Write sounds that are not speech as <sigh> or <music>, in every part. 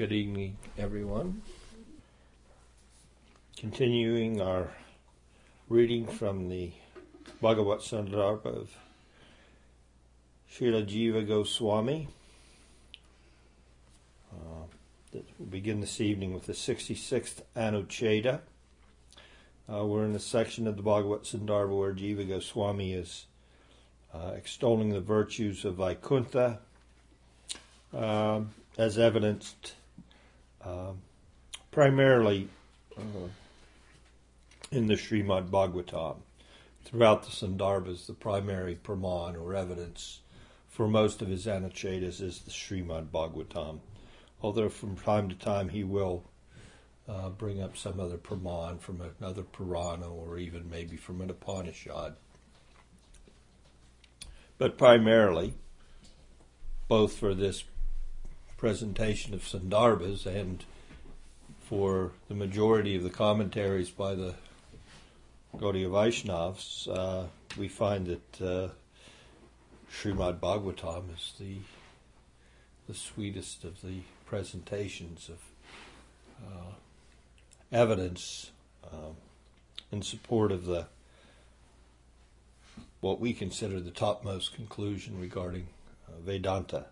Good evening, everyone. Continuing our reading from the Bhagavat Sandarbha of Srila Jiva Goswami. Uh, we'll begin this evening with the 66th Anucheda. Uh, we're in the section of the Bhagavat Sandarbha where Jiva Goswami is uh, extolling the virtues of Vaikuntha um, as evidenced um, primarily uh, in the Srimad Bhagavatam. Throughout the Sandarbhas, the primary praman or evidence for most of his Anuchedas is the Srimad Bhagavatam, although from time to time he will uh, bring up some other praman from another Purana or even maybe from an Upanishad. But primarily, both for this presentation of Sandarbhas and for the majority of the commentaries by the Gaudiya Vaishnavas, uh, we find that uh, Srimad Bhagavatam is the the sweetest of the presentations of uh, evidence um, in support of the what we consider the topmost conclusion regarding uh, Vedanta.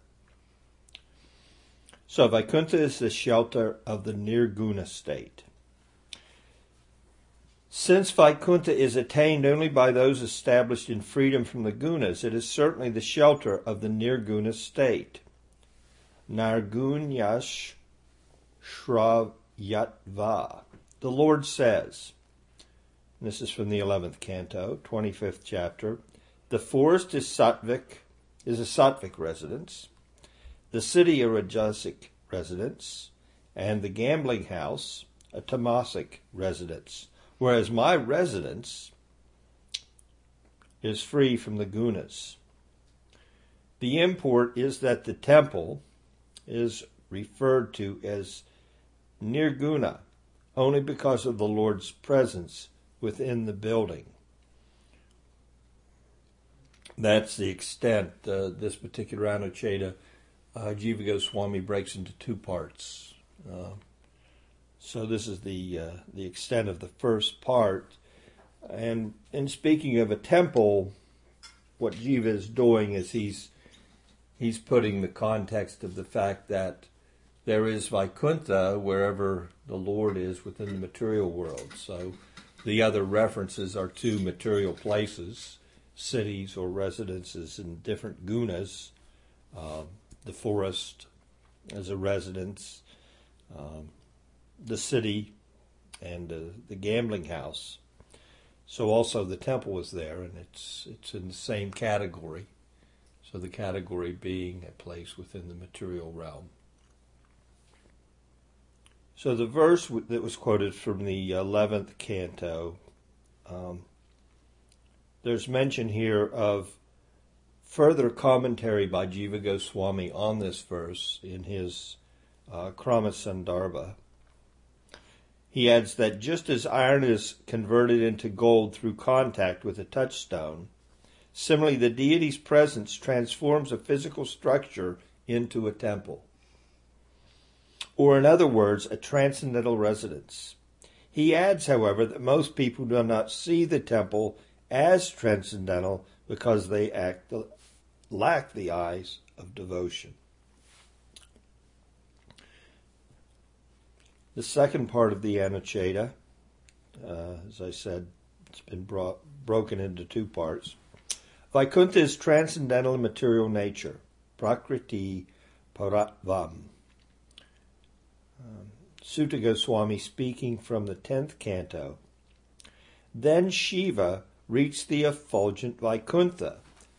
So Vaikuntha is the shelter of the nirguna state. Since Vaikuntha is attained only by those established in freedom from the gunas, it is certainly the shelter of the nirguna state. Nargunyash Shravyatva. The Lord says, this is from the 11th canto, 25th chapter, the forest is sattvic, is a sattvic residence the city a Rajasic residence, and the gambling house a Tamasic residence, whereas my residence is free from the gunas. The import is that the temple is referred to as nirguna only because of the Lord's presence within the building. That's the extent uh, this particular Anucheda uh, Jiva Goswami breaks into two parts. Uh, so this is the uh, the extent of the first part. And in speaking of a temple, what Jiva is doing is he's he's putting the context of the fact that there is Vaikuntha wherever the Lord is within the material world. So the other references are to material places, cities or residences in different gunas. Um, the forest as a residence, um, the city, and uh, the gambling house. So also the temple was there, and it's it's in the same category. So the category being a place within the material realm. So the verse that was quoted from the eleventh canto, um, there's mention here of further commentary by Jiva Goswami on this verse in his uh, Kramasandarbha. He adds that just as iron is converted into gold through contact with a touchstone, similarly the deity's presence transforms a physical structure into a temple. Or, in other words, a transcendental residence. He adds, however, that most people do not see the temple as transcendental because they act lack the eyes of devotion. The second part of the Anucheda, uh, as I said, it's been brought, broken into two parts. Vaikuntha is transcendental in material nature, prakriti paratvam. Um, Suta Goswami speaking from the tenth canto. Then Shiva reached the effulgent Vaikuntha,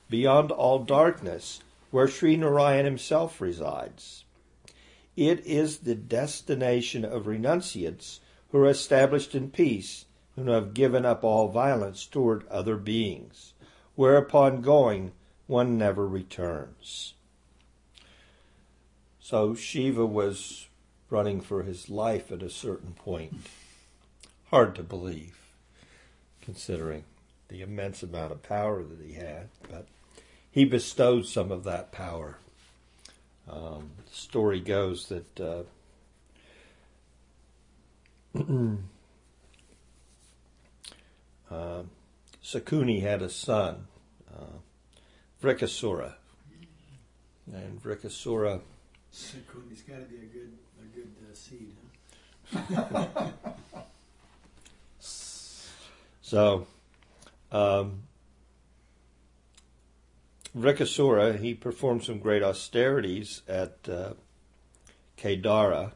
beyond all darkness, where Sri Narayan himself resides. It is the destination of renunciates who are established in peace and who have given up all violence toward other beings, whereupon going one never returns. So Shiva was running for his life at a certain point. Hard to believe, considering the immense amount of power that he had, but he bestowed some of that power. Um, the story goes that uh, <clears throat> uh, Sakuni had a son, uh, Vrikasura. And Vrikasura. Sakuni's got to be a good, a good uh, seed, huh? <laughs> so, um, Vrikasura, he performed some great austerities at uh, Kedara,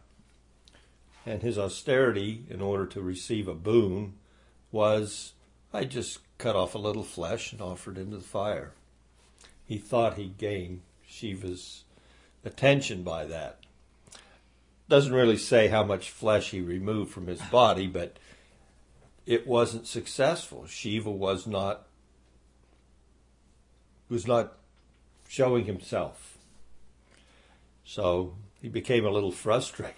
and his austerity, in order to receive a boon, was I just cut off a little flesh and offered into the fire. He thought he'd gain Shiva's attention by that. Doesn't really say how much flesh he removed from his body, but it wasn't successful. Shiva was not was not showing himself. So he became a little frustrated.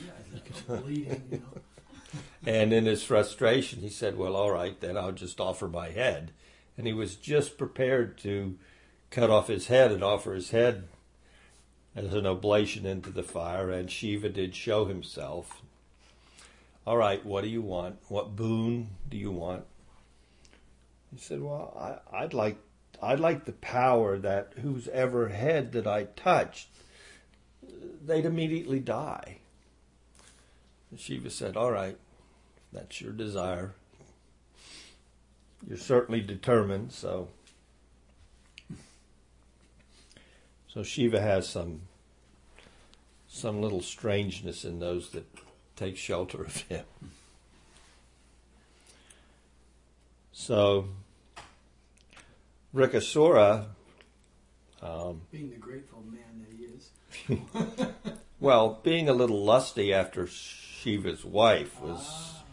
yeah, bleeding, you know. and in his frustration, he said, Well, all right, then I'll just offer my head. And he was just prepared to cut off his head and offer his head as an oblation into the fire. And Shiva did show himself. All right, what do you want? What boon do you want? He said, Well, I, I'd like I'd like the power that whose ever head that I touched, they'd immediately die. And Shiva said, All right, that's your desire. You're certainly determined, so. So Shiva has some some little strangeness in those that take shelter of him. So Vrikasura um, being the grateful man that he is. <laughs> well, being a little lusty after Shiva's wife was ah.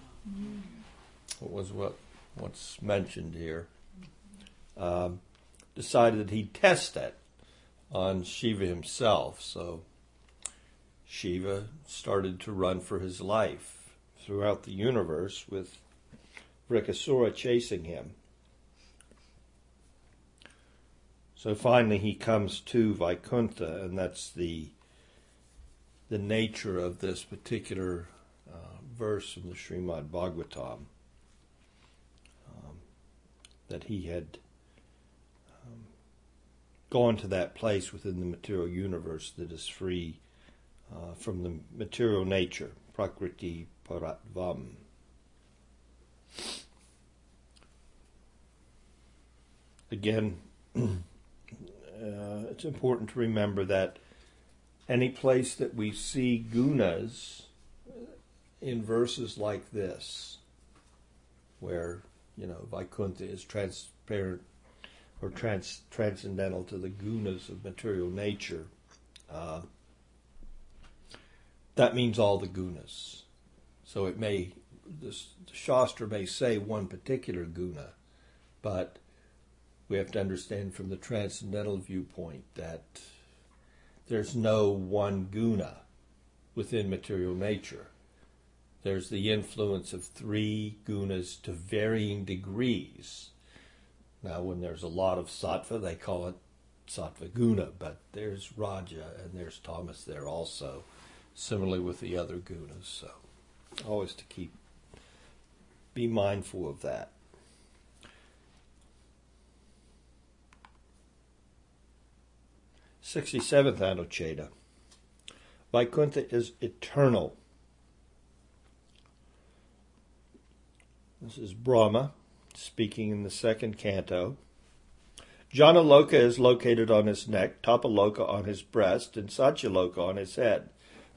was what what's mentioned here. Um, decided that he'd test it on Shiva himself. So Shiva started to run for his life throughout the universe with Vrikasura chasing him. So finally, he comes to Vaikuntha, and that's the the nature of this particular uh, verse from the Srimad Bhagavatam. Um, that he had um, gone to that place within the material universe that is free uh, from the material nature, prakriti paratvam. Again, <clears throat> uh, it's important to remember that any place that we see gunas in verses like this, where you know Vaikuntha is transparent or trans, transcendental to the gunas of material nature, uh, that means all the gunas. So it may this, the Shastra may say one particular guna, but we have to understand from the transcendental viewpoint that there's no one guna within material nature. There's the influence of three gunas to varying degrees. Now, when there's a lot of sattva, they call it sattva guna, but there's raja and there's tamas there also, similarly with the other gunas. So, always to keep be mindful of that. 67th Anucheda. Vaikuntha is eternal. This is Brahma speaking in the second canto. Janaloka is located on his neck, Tapaloka on his breast, and Satyaloka on his head.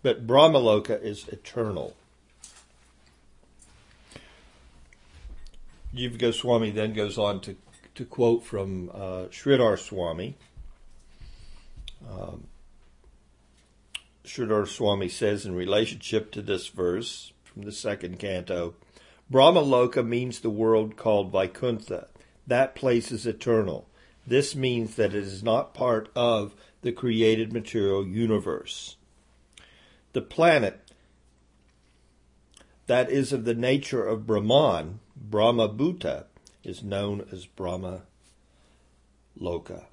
But Brahmaloka is eternal. Jiva Goswami then goes on to, to quote from uh, Sridhar Swami. Um, Sridhar Swami says in relationship to this verse from the second canto, Brahmaloka means the world called Vaikuntha. That place is eternal. This means that it is not part of the created material universe. The planet that is of the nature of Brahman, Brahma Bhuta, is known as Brahma Loka.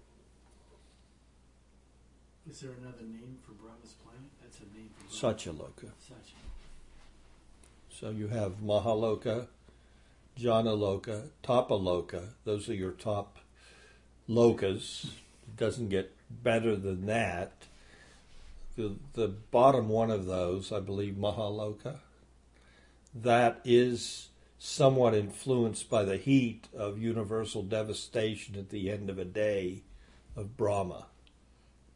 Is there another name for Brahma's planet? That's a name for Brahma. Satyaloka. So you have Mahaloka, Janaloka, Tapaloka. Those are your top lokas. It doesn't get better than that. The, the bottom one of those, I believe, Mahaloka, that is somewhat influenced by the heat of universal devastation at the end of a day of Brahma.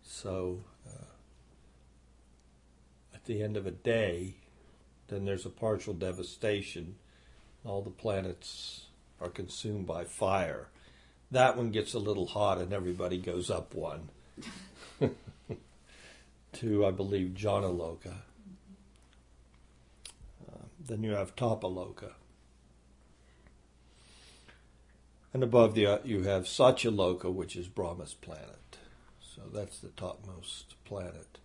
So, uh, at the end of a day, then there's a partial devastation. All the planets are consumed by fire. That one gets a little hot and everybody goes up one. <laughs> to, I believe, Janaloka. Uh, then you have Tapaloka. And above the uh, you have Satyaloka, which is Brahma's planet. So that's the topmost planet.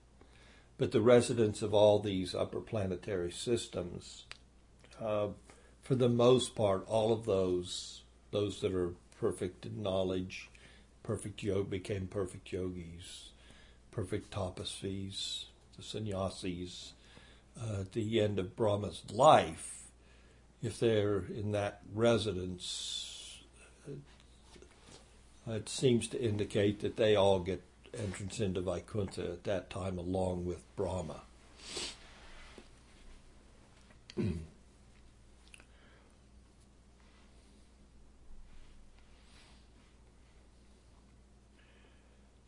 But the residents of all these upper planetary systems, uh, for the most part, all of those, those that are perfect in knowledge, perfect yoga became perfect yogis, perfect tapasvis, the sannyasis. Uh, at the end of Brahma's life, if they're in that residence, uh, it seems to indicate that they all get entrance into Vaikuntha at that time along with Brahma. <clears throat>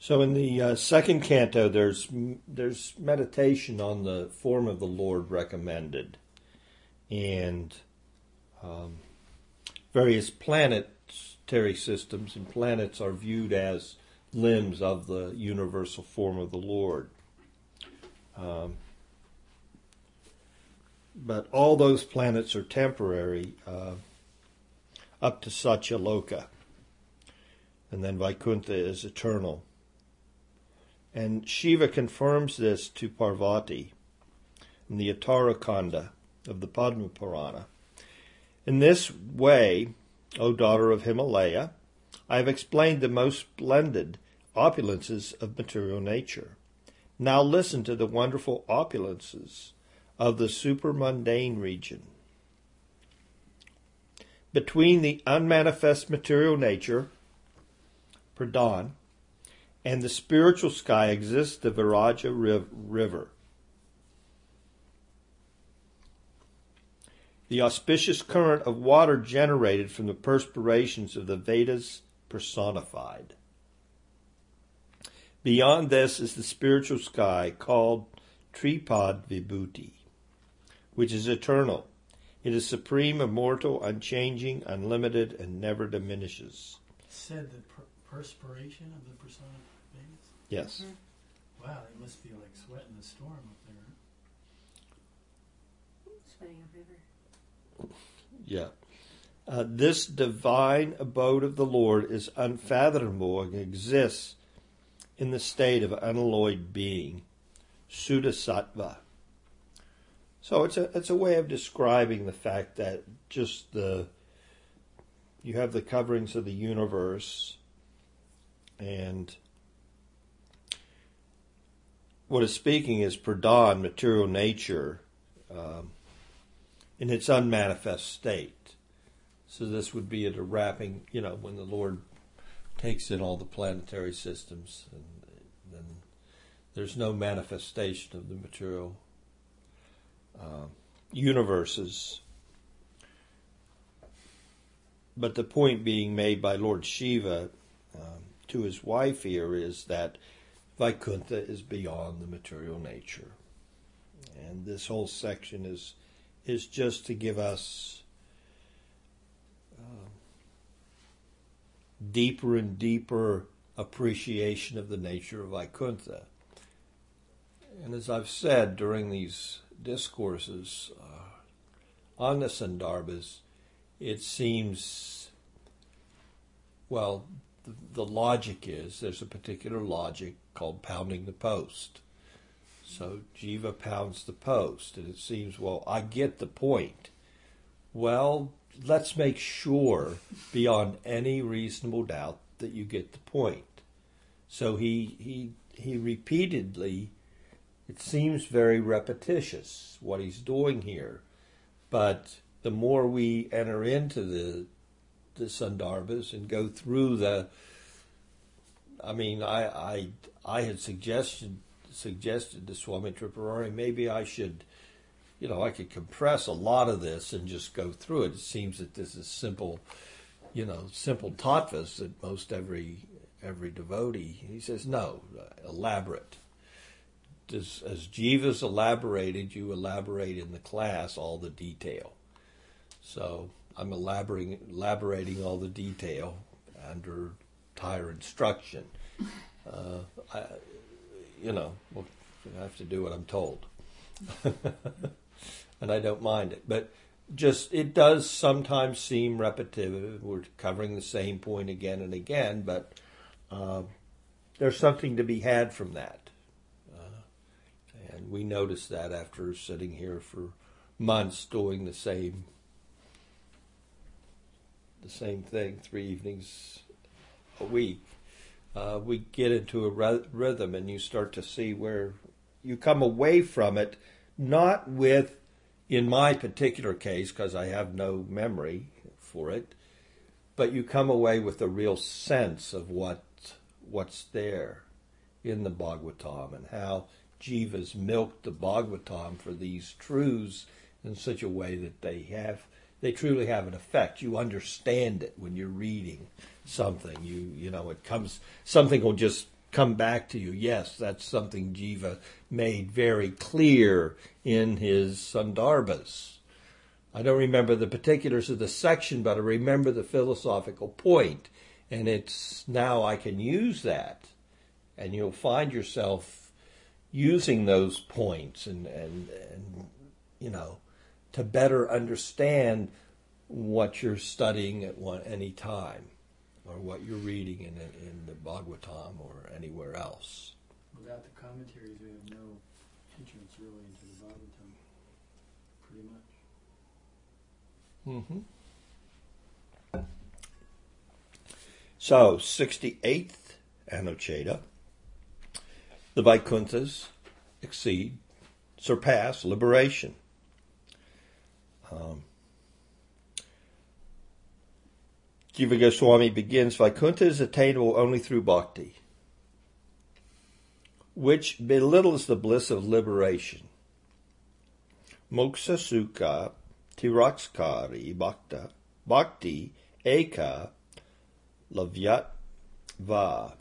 So in the uh, second canto, there's there's meditation on the form of the Lord recommended, and um, various planetary systems and planets are viewed as limbs of the universal form of the Lord. Um, but all those planets are temporary uh, up to Satyaloka. And then Vaikuntha is eternal. And Shiva confirms this to Parvati in the Uttarakanda of the Padma Purana. In this way, O daughter of Himalaya, I have explained the most splendid opulences of material nature. Now listen to the wonderful opulences of the supermundane region. Between the unmanifest material nature, Pradhan, and the spiritual sky exists the Viraja River. The auspicious current of water generated from the perspirations of the Vedas personified. Beyond this is the spiritual sky called Tripad Vibhuti, which is eternal. It is supreme, immortal, unchanging, unlimited, and never diminishes. Said the per- perspiration of the persona Vedas? Yes. Mm-hmm. Wow, they must be like sweating the storm up there. Sweating a river. Yeah. Uh, this divine abode of the Lord is unfathomable and exists in the state of unalloyed being, Suddha So it's a it's a way of describing the fact that just the you have the coverings of the universe and what is speaking is pradhan, material nature, um, in its unmanifest state. So this would be at a wrapping, you know, when the Lord takes in all the planetary systems, and then there's no manifestation of the material uh, universes. But the point being made by Lord Shiva um, to his wife here is that Vaikuntha is beyond the material nature. And this whole section is is just to give us deeper and deeper appreciation of the nature of Vaikuntha. And as I've said during these discourses uh, on the Sandarbhas, it seems, well, the, the logic is there's a particular logic called pounding the post. So Jiva pounds the post, and it seems, well, I get the point. Well, let's make sure beyond any reasonable doubt that you get the point. So he he he repeatedly it seems very repetitious what he's doing here, But the more we enter into the the Sandarbhas and go through the, I mean, I I I had suggested suggested to Swami Tripurari maybe I should, you know, I could compress a lot of this and just go through it. It seems that this is simple, you know, simple tattvas that most every every devotee. He says no, elaborate. As, as Jiva's elaborated, you elaborate in the class all the detail. So I'm elaborating, elaborating all the detail under tire instruction. Uh, I, you know, I have to do what I'm told. <laughs> and I don't mind it. But just, it does sometimes seem repetitive. We're covering the same point again and again, but uh, there's something to be had from that. Uh, and we noticed that after sitting here for months doing the same the same thing three evenings a week uh, we get into a rhythm and you start to see where you come away from it, not with, in my particular case, because I have no memory for it, but you come away with a real sense of what what's there in the Bhagavatam and how Jivas milked the Bhagavatam for these truths in such a way that they have they truly have an effect. You understand it when you're reading something. You you know it comes something will just come back to you. Yes, that's something Jiva made very clear in his Sandarbhas. I don't remember the particulars of the section, but I remember the philosophical point, and it's now I can use that, and you'll find yourself using those points and and and you know to better understand what you're studying at one, any time or what you're reading in, in the Bhagavatam or anywhere else. Without the commentaries, we have no entrance really into the Bhagavatam, pretty much. Mm-hmm. So, 68th Anucheta. The Vaikunthas exceed, surpass liberation. Um, Jiva Goswami begins Vaikuntha is attainable only through bhakti, which belittles the bliss of liberation. Moksha Sukha Tirakskari Bhakta Bhakti Eka Lavyat Va.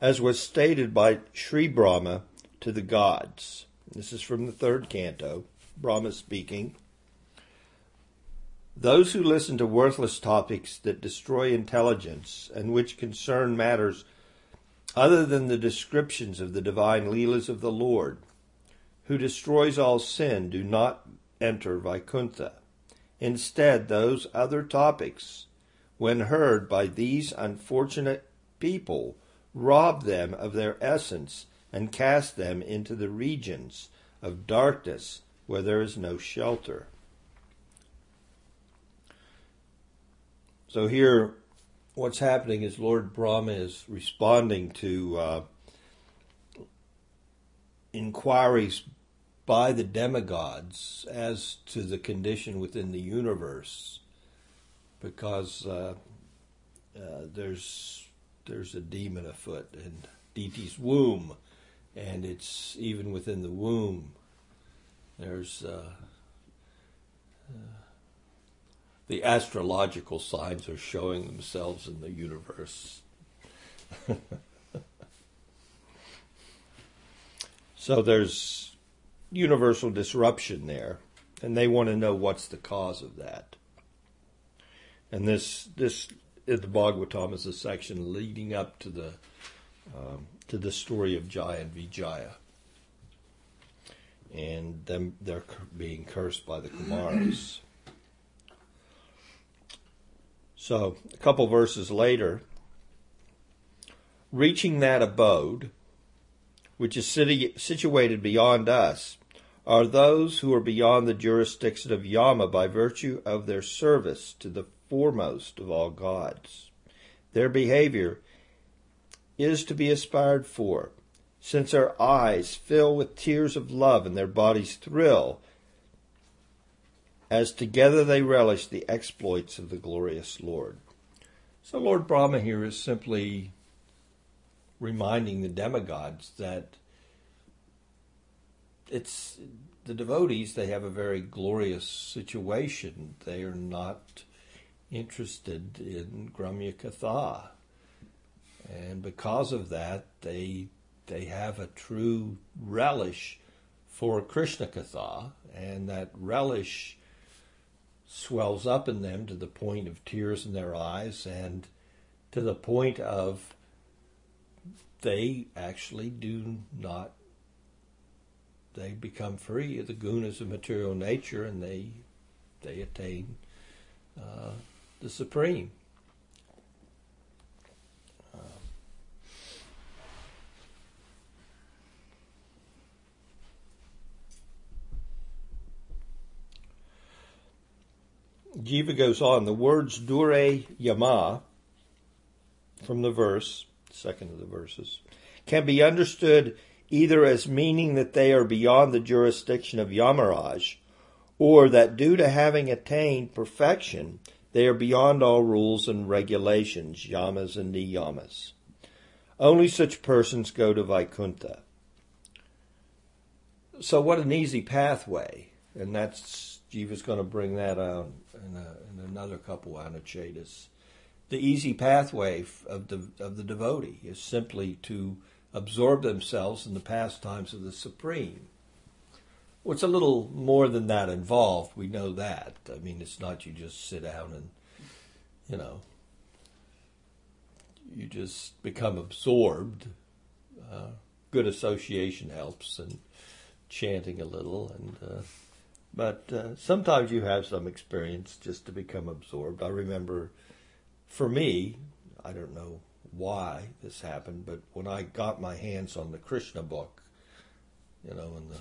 As was stated by Sri Brahma to the gods. This is from the third canto, Brahma speaking. Those who listen to worthless topics that destroy intelligence and which concern matters other than the descriptions of the divine Leelas of the Lord, who destroys all sin, do not enter Vaikuntha. Instead, those other topics, when heard by these unfortunate people, rob them of their essence and cast them into the regions of darkness where there is no shelter. So here, what's happening is Lord Brahma is responding to uh, inquiries by the demigods as to the condition within the universe, because uh, uh, there's there's a demon afoot in Diti's womb, and it's even within the womb. There's uh, uh, the astrological signs are showing themselves in the universe. <laughs> so there's universal disruption there, and they want to know what's the cause of that. And this this the Bhagavatam is a section leading up to the um, to the story of Jaya and Vijaya, and them they're being cursed by the Kumaras. So, a couple verses later, reaching that abode, which is situated beyond us, are those who are beyond the jurisdiction of Yama by virtue of their service to the foremost of all gods. Their behavior is to be aspired for, since their eyes fill with tears of love and their bodies thrill as together they relish the exploits of the glorious Lord. So Lord Brahma here is simply reminding the demigods that it's the devotees, they have a very glorious situation. They are not interested in Gramya Katha. And because of that, they they have a true relish for Krishna Katha, and that relish swells up in them to the point of tears in their eyes and to the point of they actually do not they become free of the gunas of material nature and they they attain uh, the supreme. Jiva goes on. The words dure yama from the verse, second of the verses, can be understood either as meaning that they are beyond the jurisdiction of Yamaraj, or that due to having attained perfection, they are beyond all rules and regulations, yamas and niyamas. Only such persons go to Vaikuntha. So, what an easy pathway, and that's Jiva's going to bring that out in, a, in another couple Anuchetas. The easy pathway of the of the devotee is simply to absorb themselves in the pastimes of the Supreme. Well, it's a little more than that involved. We know that. I mean, it's not you just sit down and, you know, you just become absorbed. Uh, good association helps, and chanting a little, and uh, but uh, sometimes you have some experience just to become absorbed. I remember, for me, I don't know why this happened, but when I got my hands on the Krishna book, you know, in the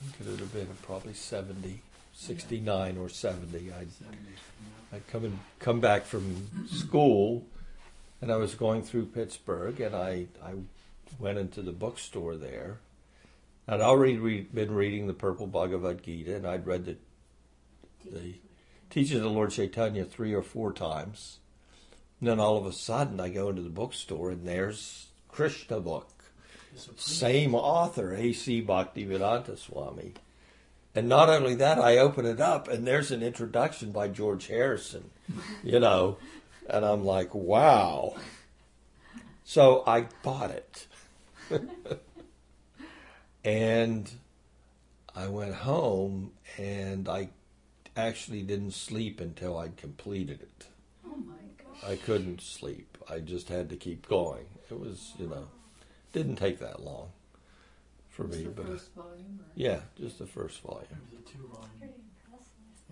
when could it have been? Probably 70, 69 or 70. I'd, I'd come and come back from school, and I was going through Pittsburgh, and I, I went into the bookstore there. I'd already re- been reading the Purple Bhagavad Gita, and I'd read the, the Teachings of the Lord Chaitanya three or four times. And then all of a sudden, I go into the bookstore, and there's Krishna book same author, A.C. Bhaktivedanta Swami. And not only that, I open it up and there's an introduction by George Harrison, you <laughs> know, and I'm like, wow. So I bought it. <laughs> and I went home and I actually didn't sleep until I'd completed it. Oh my gosh. I couldn't sleep. I just had to keep going. It was, you know. Didn't take that long for Just me, the but first volume, or? yeah, just the first volume. It was a two volume.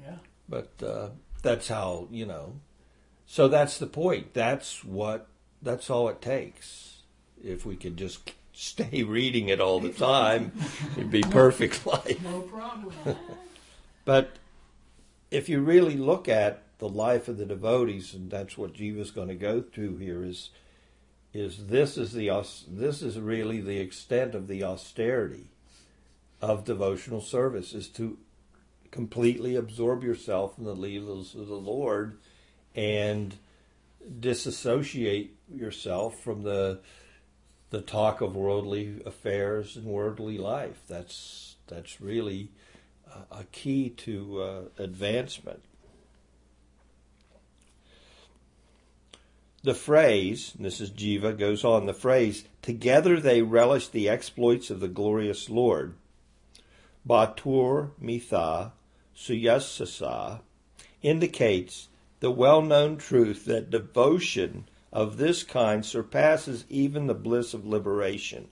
Yeah. But uh, that's how you know. So that's the point. That's what. That's all it takes. If we could just stay reading it all the time, it'd be perfect life. No problem. <laughs> But if you really look at the life of the devotees, and that's what Jiva's going to go through here, is is this is the this is really the extent of the austerity of devotional service is to completely absorb yourself in the leelas of the Lord and disassociate yourself from the the talk of worldly affairs and worldly life. That's that's really a, key to uh, advancement. The phrase, this is Jiva, goes on, the phrase, together they relish the exploits of the glorious Lord. Batur Mitha Suyasasa indicates the well known truth that devotion of this kind surpasses even the bliss of liberation.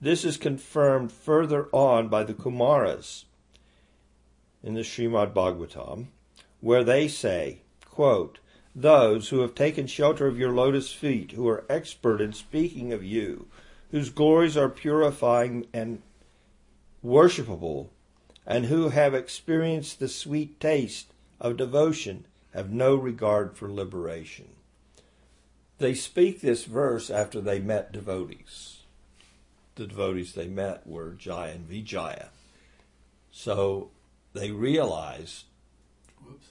This is confirmed further on by the Kumaras in the Srimad Bhagavatam, where they say, quote, those who have taken shelter of your lotus feet, who are expert in speaking of you, whose glories are purifying and worshipable, and who have experienced the sweet taste of devotion, have no regard for liberation. They speak this verse after they met devotees. The devotees they met were Jaya and Vijaya. So they realized Whoops.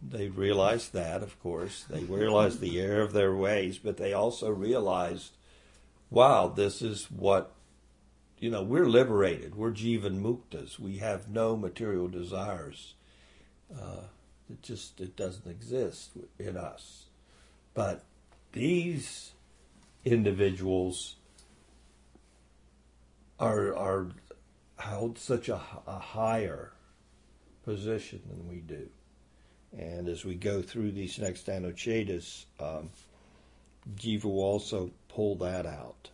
they realized that, of course. They <laughs> realized the error of their ways, but they also realized, wow, this is what, you know, we're liberated. We're Jivan Muktas. We have no material desires. Uh, it just it doesn't exist in us. But these individuals are are held such a, a higher position than we do. And as we go through these next Anuchetas, um, Jiva will also pull that out.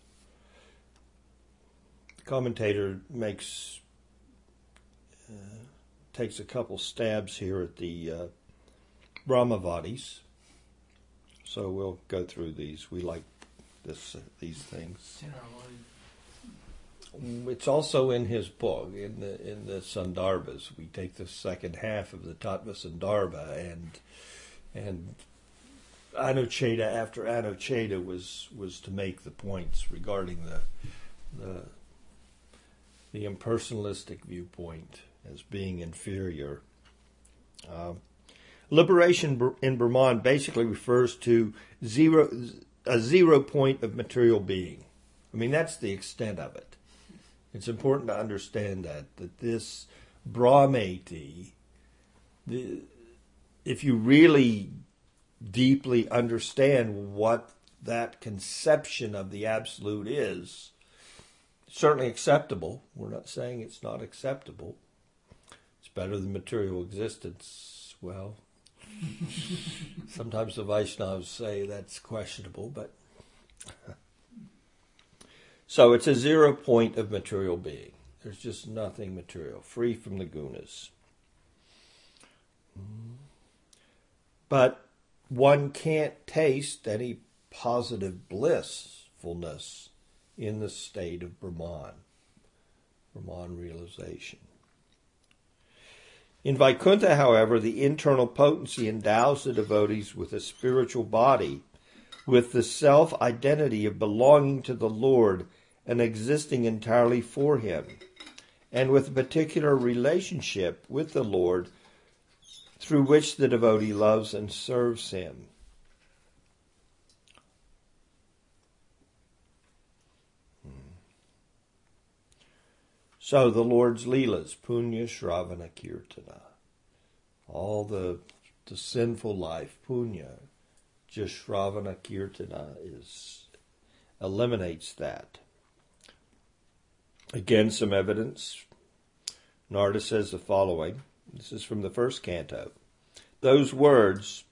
The commentator makes uh, takes a couple stabs here at the uh, Brahmavadis. So we'll go through these. We like this uh, these things. It's in our line. It's also in his book, in the in the Sandarbhas. We take the second half of the Tattva Sandarbha, and and Anucheta after Anucheta was was to make the points regarding the the the impersonalistic viewpoint as being inferior. Uh, liberation in Brahman basically refers to zero a zero point of material being. I mean that's the extent of it. It's important to understand that that this Brahmeti, the if you really deeply understand what that conception of the absolute is, certainly acceptable. We're not saying it's not acceptable. It's better than material existence. Well, <laughs> sometimes the Vaishnavas say that's questionable, but <laughs> so it's a zero point of material being. There's just nothing material, free from the gunas. But one can't taste any positive blissfulness in the state of Brahman, Brahman realization. In Vaikuntha, however, the internal potency endows the devotees with a spiritual body, with the self identity of belonging to the Lord and existing entirely for Him, and with a particular relationship with the Lord through which the devotee loves and serves Him. So the Lord's Leelas, Punya Shravana Kirtana, all the, the sinful life, Punya, just Shravana Kirtana is eliminates that. Again, some evidence. Narada says the following. This is from the first canto. Those words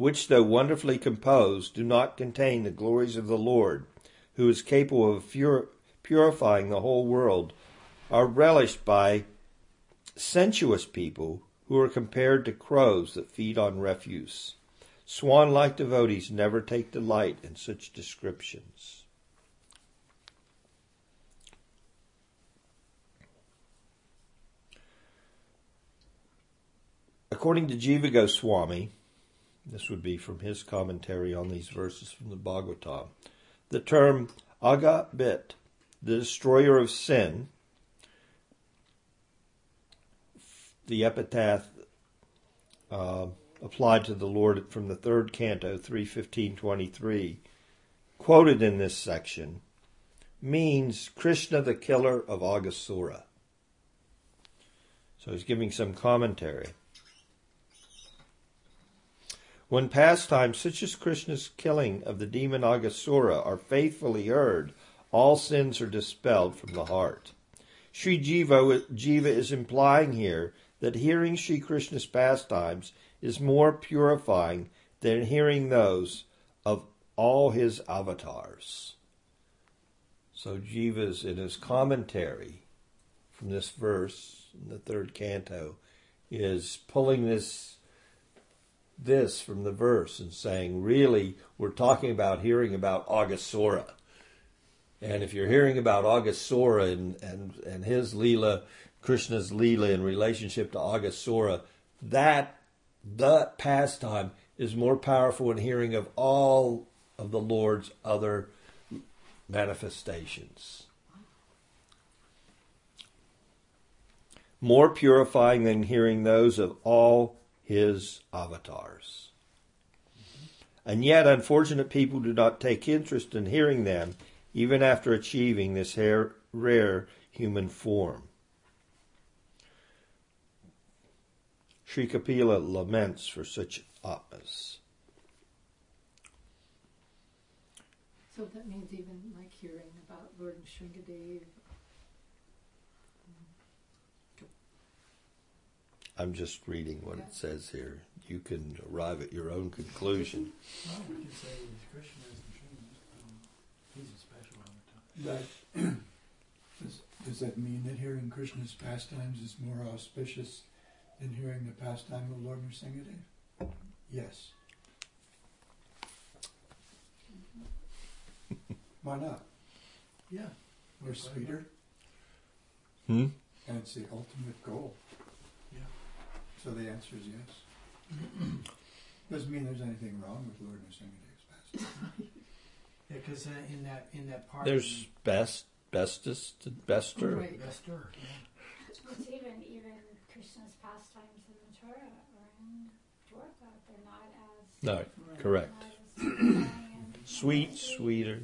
which, though wonderfully composed, do not contain the glories of the Lord, who is capable of pur- purifying the whole world, are relished by sensuous people who are compared to crows that feed on refuse. Swan like devotees never take delight in such descriptions. According to Jiva Goswami, this would be from his commentary on these verses from the Bhagavatam, the term Agabit, the destroyer of sin, the epitaph uh, applied to the Lord from the third canto, 315.23, quoted in this section, means Krishna the killer of Aghasura. So he's giving some commentary. When pastimes such as Krishna's killing of the demon Aghasura are faithfully heard, all sins are dispelled from the heart. Sri Jiva, Jiva is implying here that hearing Sri Krishna's pastimes is more purifying than hearing those of all his avatars. So Jiva's in his commentary from this verse in the third canto is pulling this this from the verse and saying, really, we're talking about hearing about Aghasura. And if you're hearing about Aghasura and, and, and his Leela, Krishna's Leela in relationship to Aghasura, that that pastime is more powerful in hearing of all of the Lord's other manifestations. More purifying than hearing those of all his avatars. And yet, unfortunate people do not take interest in hearing them, even after achieving this rare, human form. Sri Kapila laments for such atmas. So that means even like hearing about Lord Nrsingadev. I'm just reading what it says here. You can arrive at your own conclusion. Well, we could say Krishna is the Srinivas. Um, he's a special avatar. That, <clears throat> does, does that mean that hearing Krishna's pastimes is more auspicious than hearing the pastime of Lord Nrsingadev? Yes. Why not? Yeah. We're sweeter, Hmm? and it's the ultimate goal. Yeah. So the answer is yes. <clears throat> Doesn't mean there's anything wrong with Lord Nrsingadev's pastime. <laughs> Yeah, because uh, in that in that part, There's best, bestest, and bester. Right. Vestur. Yeah. It's even even Krishna's pastimes in Mathura or in Dwarka, they're not as No, correct. as Sweet, sweeter,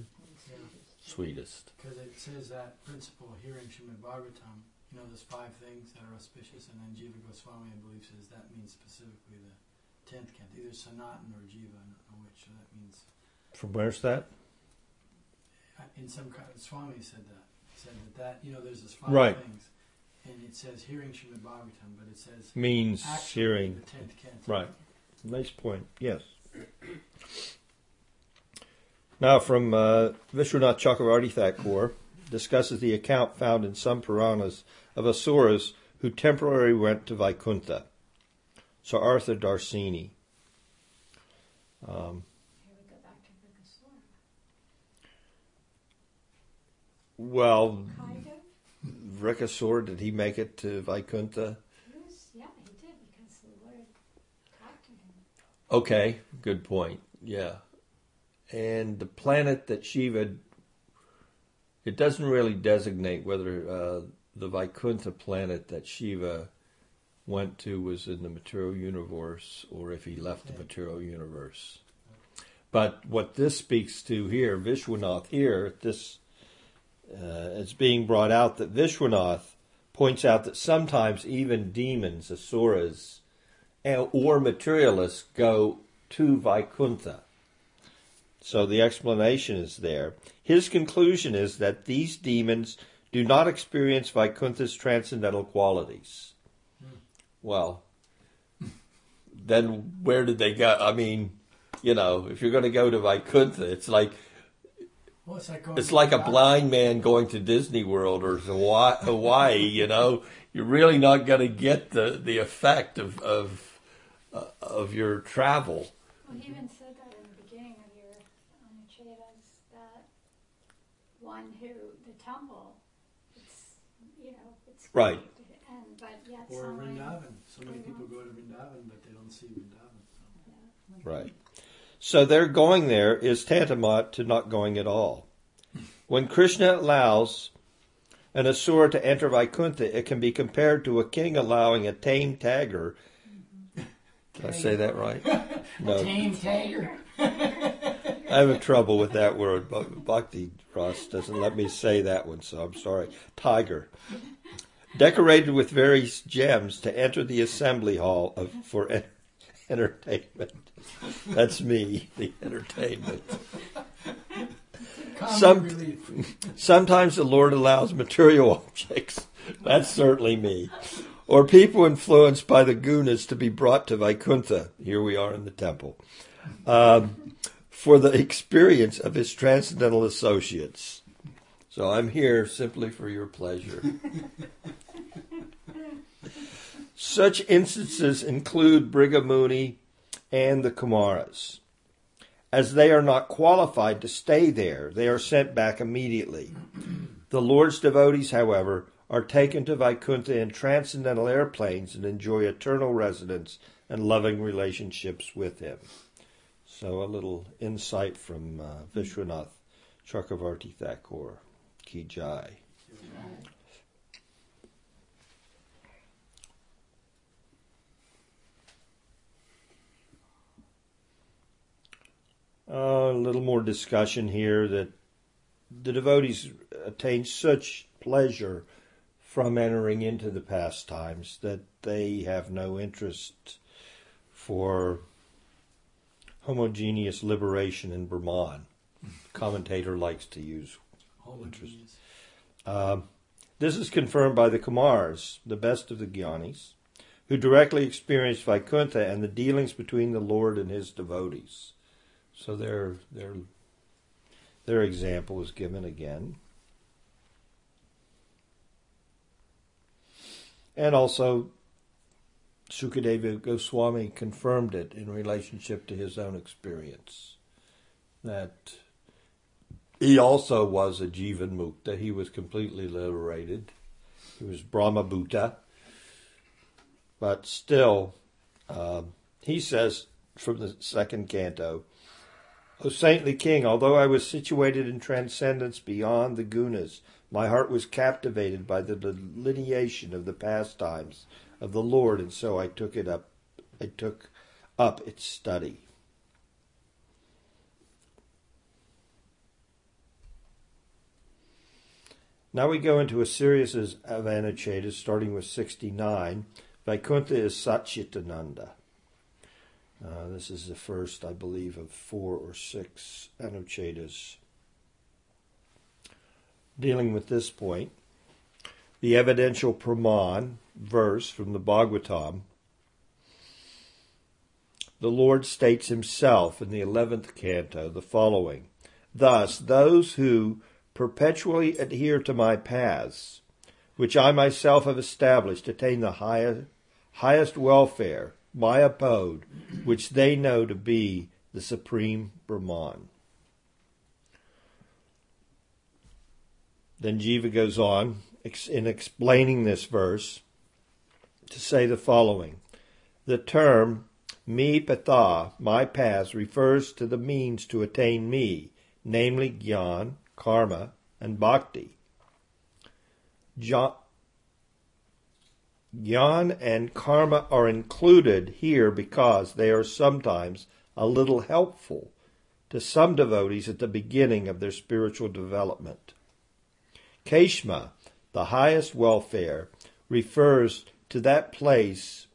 Yeah. sweetest. Because it says that principle here in Srimad Bhagavatam, you know, there's five things that are auspicious, and then Jiva Goswami, I believe, says that means specifically the tenth canto, either Sanatan or Jiva, I don't know which. So that means From where's that? uh, in some kind, Swami said that said that that you know there's this five Right. things, and it says hearing Srimad Bhagavatam, but it says Means hearing. the tenth canto. Right. Nice point. Yes. Now, from uh, Vishwanath Chakravarti Thakur discusses the account found in some Puranas of Asuras who temporarily went to Vaikuntha. Sarartha Darsini. Um, Here we go back to Vrikasura. well, Kind of. Vrikasur, did he make it to Vaikuntha? Was, yeah, he did because the Lord talked to him. Okay, good point. Yeah. And the planet that Shiva, it doesn't really designate whether uh, the Vaikuntha planet that Shiva went to was in the material universe or if he left the material universe. But what this speaks to here, Vishwanath here, this uh, it's being brought out that Vishwanath points out that sometimes even demons, asuras, or materialists go to Vaikuntha. So the explanation is there. His conclusion is that these demons do not experience Vaikuntha's transcendental qualities. Well, then where did they go? I mean, you know, if you're going to go to Vaikuntha, it's like Well, it's like going it's like a blind man going to Disney World or Hawaii. Hawaii you know, you're really not going to get the the effect of of uh, of your travel. Well, he even said that in the beginning of your Anucchedas that one who the temple, it's you know it's Right. and but yet Or someone Vrindavan. So many people go to Vrindavan, but they don't see Vrindavan. So. yeah. Right. So their going there is tantamount to not going at all. When Krishna allows an asura to enter Vaikuntha, it can be compared to a king allowing a tame tiger. Did I say that right? <laughs> No, Tame Tiger. <laughs> I have trouble with that word. but Bhakti Ross doesn't let me say that one, so I'm sorry. Tiger. Decorated with various gems to enter the assembly hall of, for en- entertainment. That's me, the entertainment. Some- Sometimes the Lord allows material <laughs> objects. That's certainly me. Or people influenced by the gunas to be brought to Vaikuntha. Here we are in the temple. Um, for the experience of his transcendental associates. So I'm here simply for your pleasure. <laughs> Such instances include Bhrigu Muni and the Kumaras. As they are not qualified to stay there, they are sent back immediately. The Lord's devotees, however, are taken to Vaikuntha in transcendental airplanes and enjoy eternal residence and loving relationships with Him. So a little insight from uh, Vishwanath Chakravarti Thakur, Ki Jai. Uh, a little more discussion here that the devotees attain such pleasure from entering into the pastimes that they have no interest for homogeneous liberation in Brahman. Commentator likes to use. Homogeneous. Uh, this is confirmed by the Kumars, the best of the Gyanis, who directly experienced Vaikuntha and the dealings between the Lord and his devotees. So their their their example is given again. And also Sukadeva Goswami confirmed it in relationship to his own experience. That he also was a Jivan Mukta. He was completely liberated. He was Brahma Bhuta. But still, um, he says from the second canto, O saintly king, although I was situated in transcendence beyond the gunas, my heart was captivated by the delineation of the pastimes of the Lord, and so I took it up I took up its study. Now we go into a series of Anucchedas, starting with 69. Vaikuntha is Satchitananda. Uh, this is the first, I believe, of four or six Anucchedas dealing with this point. The evidential Praman verse from the Bhagavatam. The Lord states himself in the 11th canto the following Thus, those who perpetually adhere to my paths, which I myself have established, attain the highest, highest welfare my abode, which they know to be the supreme Brahman. Then Jiva goes on in explaining this verse to say the following. The term me patha, my path, refers to the means to attain me, namely gyan, karma, and bhakti. Jnana and karma are included here because they are sometimes a little helpful to some devotees at the beginning of their spiritual development. Kshema, the highest welfare, refers to that place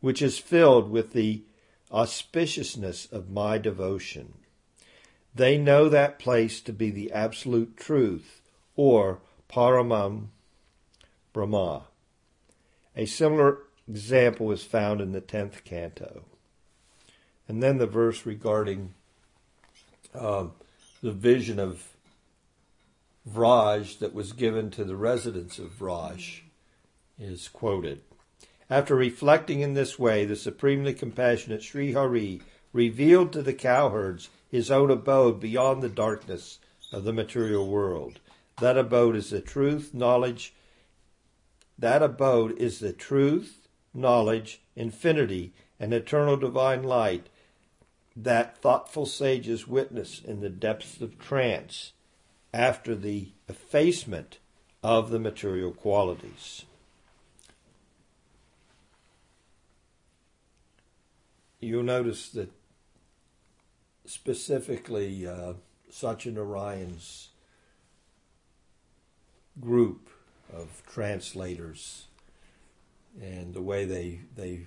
which is filled with the auspiciousness of my devotion. They know that place to be the absolute truth, or Paramam Brahma. A similar example is found in the 10th canto. And then the verse regarding um, the vision of Vraj that was given to the residents of Vraj is quoted. After reflecting in this way, the supremely compassionate Sri Hari revealed to the cowherds his own abode beyond the darkness of the material world. That abode is the truth, knowledge, that abode is the truth, knowledge, infinity, and eternal divine light that thoughtful sages witness in the depths of trance after the effacement of the material qualities. You'll notice that specifically uh, Satyanarayan's group of translators and the way they they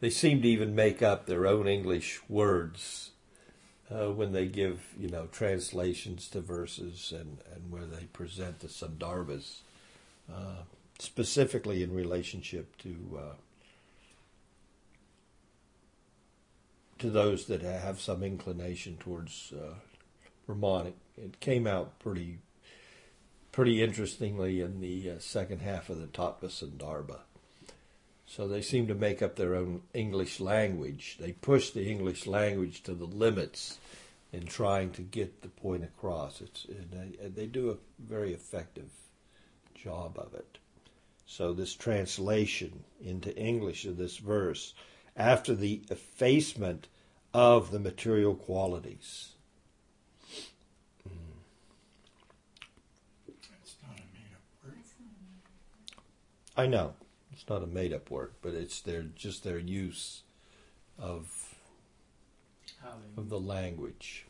they seem to even make up their own English words uh, when they give you know translations to verses and, and where they present the sandarbhas uh, specifically in relationship to to those that have some inclination towards uh. It came out pretty pretty interestingly in the uh, second half of the Tattva Sandarbha. So they seem to make up their own English language. They push the English language to the limits in trying to get the point across. It's and they, and they do a very effective job of it. So this translation into English of this verse, after the effacement of the material qualities. It's not a made up word. I know it's not a made up word, but it's their just their use of How of the language.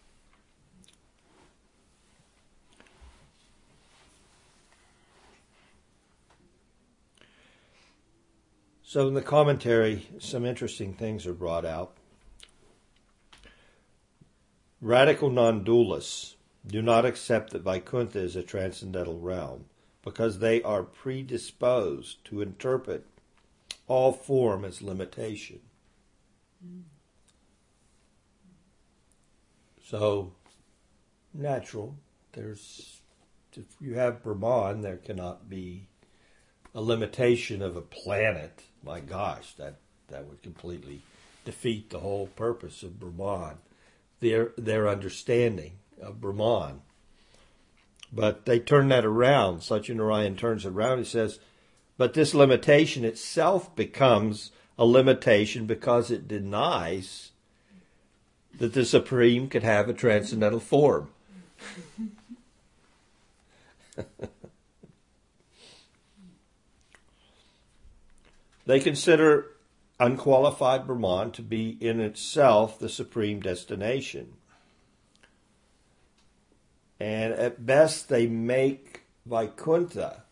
So in the commentary, some interesting things are brought out. Radical non-dualists do not accept that Vaikuntha is a transcendental realm because they are predisposed to interpret all form as limitation. So, natural. There's, if you have Brahman, there cannot be a limitation of a planet. My gosh, that that would completely defeat the whole purpose of Brahman. Their their understanding of Brahman. But they turn that around. Satyanarayan turns it around. He says, but this limitation itself becomes a limitation because it denies that the Supreme could have a transcendental form. <laughs> they consider unqualified Brahman to be in itself the supreme destination. And at best, they make Vaikuntha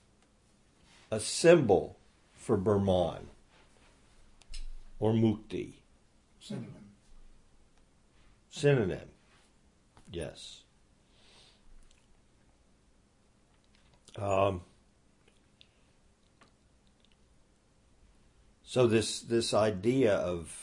a symbol for Brahman or Mukti. Synonym. Synonym. Yes. Um, so this this idea of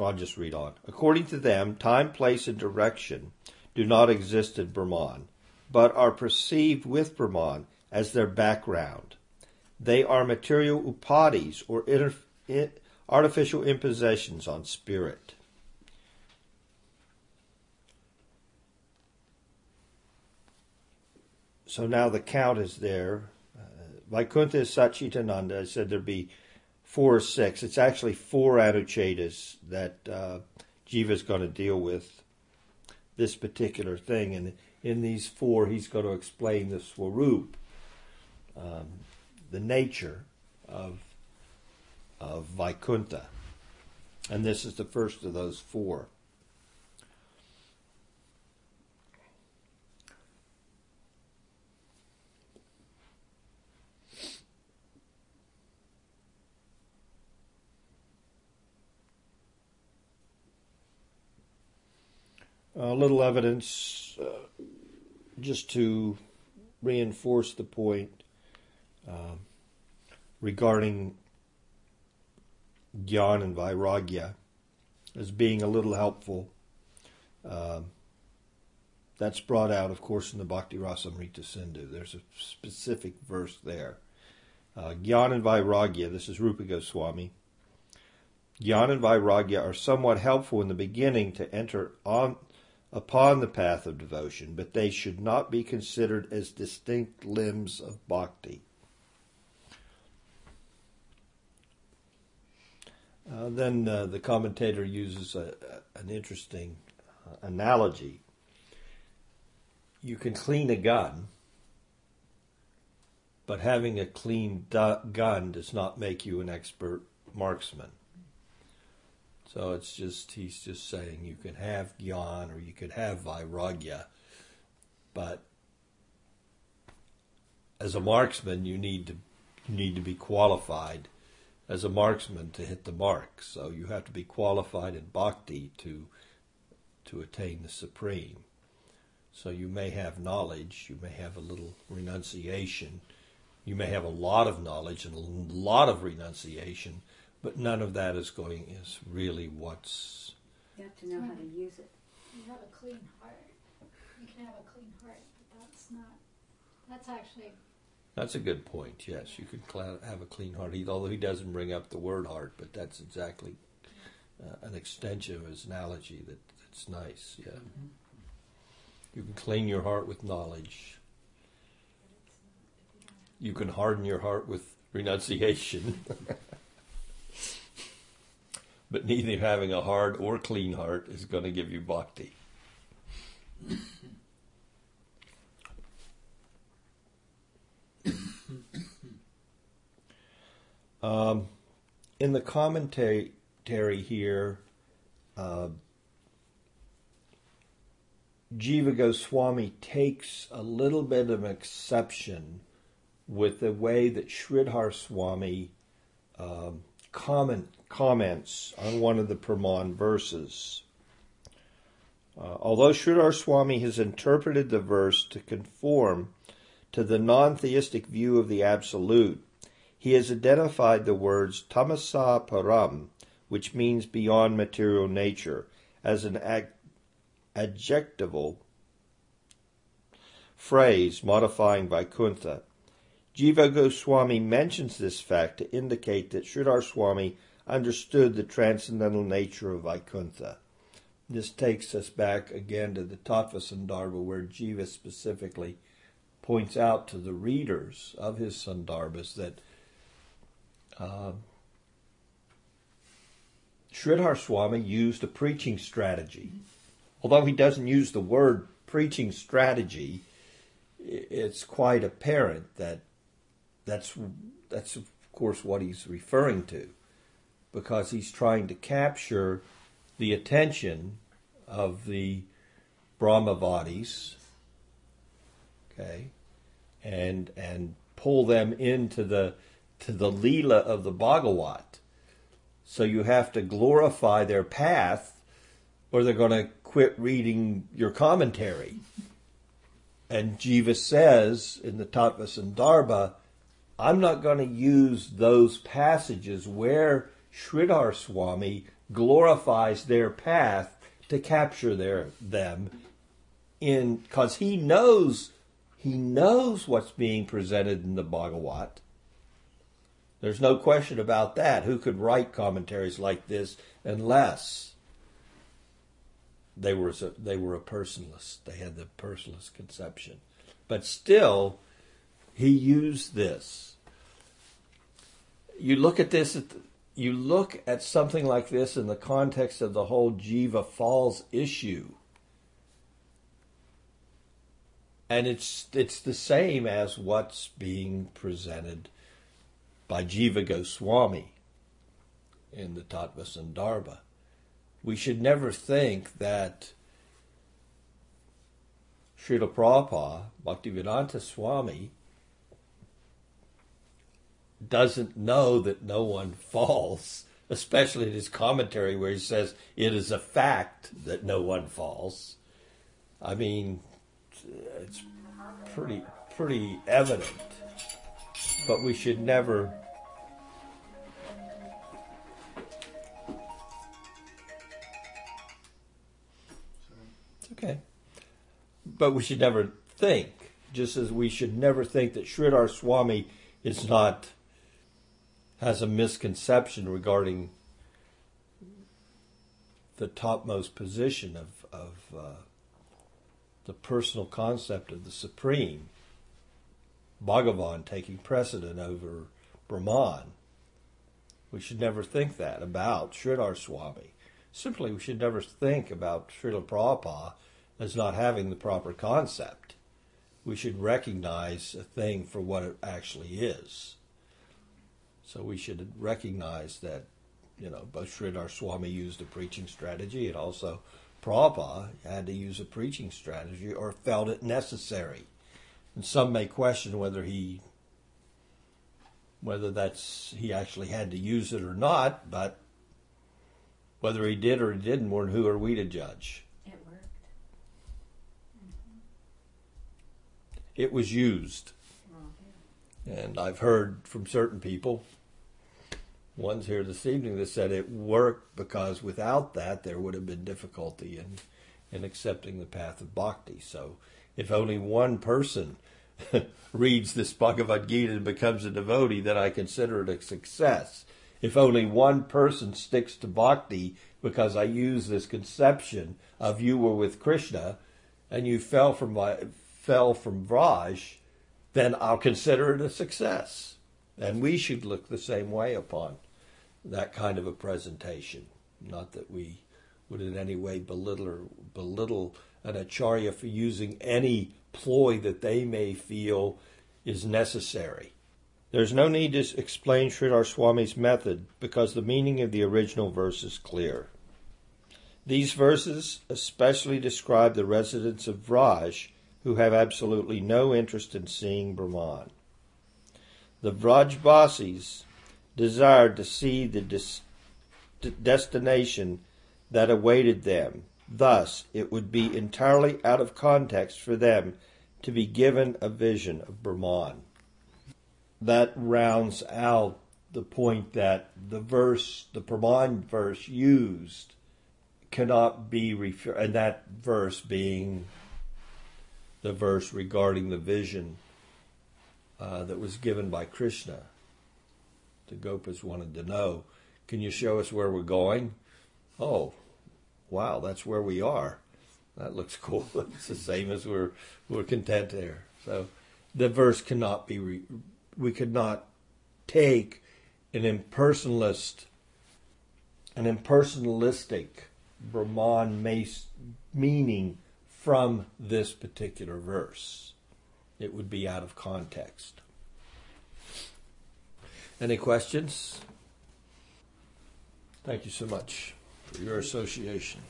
I'll just read on. According to them, time, place, and direction do not exist in Brahman, but are perceived with Brahman as their background. They are material upadhis or artificial impositions on spirit. So now the count is there. Uh, Vaikuntha is Satchitananda. I said there'd be four or six. It's actually four Anucchedas that uh, Jiva is going to deal with this particular thing. And in these four, he's going to explain the Swarup, um, the nature of, of Vaikuntha. And this is the first of those four. A little evidence uh, just to reinforce the point uh, regarding Gyan and Vairagya as being a little helpful. Uh, that's brought out, of course, in the Bhakti Rasamrita Sindhu. There's a specific verse there. Uh, Gyan and Vairagya, this is Rupa Goswami. Gyan and Vairagya are somewhat helpful in the beginning to enter on upon the path of devotion, but they should not be considered as distinct limbs of bhakti. Uh, then uh, the commentator uses a, a, an interesting uh, analogy. You can clean a gun, but having a clean du- gun does not make you an expert marksman. So it's just he's just saying you can have gyan or you could have vairagya, but as a marksman you need to you need to be qualified as a marksman to hit the mark. So you have to be qualified in bhakti to to attain the supreme. So you may have knowledge, you may have a little renunciation, you may have a lot of knowledge and a lot of renunciation, but none of that is going is really what's You have to know how to use it. You have a clean heart. You can have a clean heart, but that's not. That's actually that's a good point. Yes, you could cl- have a clean heart, he- although he doesn't bring up the word heart, but that's exactly uh, an extension of his analogy that that's nice. Yeah, you can clean your heart with knowledge. You can harden your heart with renunciation. <laughs> but <laughs> neither having a hard or clean heart is going to give you bhakti. um, in the commentary here, uh, Jiva Goswami takes a little bit of exception with the way that Sridhar Swami um, comment, comments on one of the Praman verses. Uh, although Sridhar Swami has interpreted the verse to conform to the non theistic view of the Absolute, he has identified the words tamasa param, which means beyond material nature, as an ad- adjectival phrase modifying Vaikuntha. Jiva Goswami mentions this fact to indicate that Sridhar Swami understood the transcendental nature of Vaikuntha. This takes us back again to the Tattva Sandarbha, where Jiva specifically points out to the readers of his Sandarbhas that uh, Sridhar Swami used a preaching strategy. Although he doesn't use the word preaching strategy, it's quite apparent that that's that's of course what he's referring to, because he's trying to capture the attention of the Brahmavadis, okay, and and pull them into the to the Leela of the Bhagavat. So you have to glorify their path, or they're going to quit reading your commentary. And Jiva says in the Tattva Sandarbha, I'm not going to use those passages where Sridhar Swami glorifies their path to capture their them in because he knows he knows what's being presented in the Bhagavat. There's no question about that. Who could write commentaries like this unless they were they were a personalist. They had the personalist conception, but still, he used this. You look at this. You look at something like this in the context of the whole Jiva Falls issue, and it's it's the same as what's being presented by Jiva Goswami in the Tattva Sandarbha we should never think that Srila Prabhupada, Bhaktivedanta Swami, doesn't know that no one falls, especially in his commentary where he says it is a fact that no one falls. I mean, it's pretty pretty evident, but we should never Okay. But we should never think, just as we should never think that Sridhar Swami is not, has a misconception regarding the topmost position of, of uh, the personal concept of the Supreme, Bhagavan taking precedent over Brahman. We should never think that about Sridhar Swami. Simply, we should never think about Srila Prabhupada as not having the proper concept. We should recognize a thing for what it actually is. So we should recognize that, you know, both Sridhar Swami used a preaching strategy and also Prabhupada had to use a preaching strategy or felt it necessary. And some may question whether he whether that's he actually had to use it or not, but whether he did or he didn't, well, who are we to judge? It worked. It was used. And I've heard from certain people, ones here this evening, that said it worked because without that there would have been difficulty in, in accepting the path of bhakti. So if only one person <laughs> reads this Bhagavad Gita and becomes a devotee, then I consider it a success. If only one person sticks to bhakti because I use this conception of you were with Krishna and you fell from my fell from Vraj, then I'll consider it a success. And we should look the same way upon that kind of a presentation. Not that we would in any way belittle belittle an acharya for using any ploy that they may feel is necessary. There's no need to explain Sridhar Swami's method because the meaning of the original verse is clear. These verses especially describe the residents of Vraj who have absolutely no interest in seeing Brahman. The Vrajbasis desired to see the des- destination that awaited them. Thus, it would be entirely out of context for them to be given a vision of Brahman. That rounds out the point that the verse, the Brahman verse used, cannot be referred, and that verse being the verse regarding the vision uh, that was given by Krishna. The Gopas wanted to know, can you show us where we're going? Oh, wow, that's where we are. That looks <laughs> cool. it's the same as we're we're content there. So the verse cannot be. Re, we could not take an impersonalist, an impersonalistic Brahman meaning from this particular verse. It would be out of context. Any questions? Thank you so much for your association.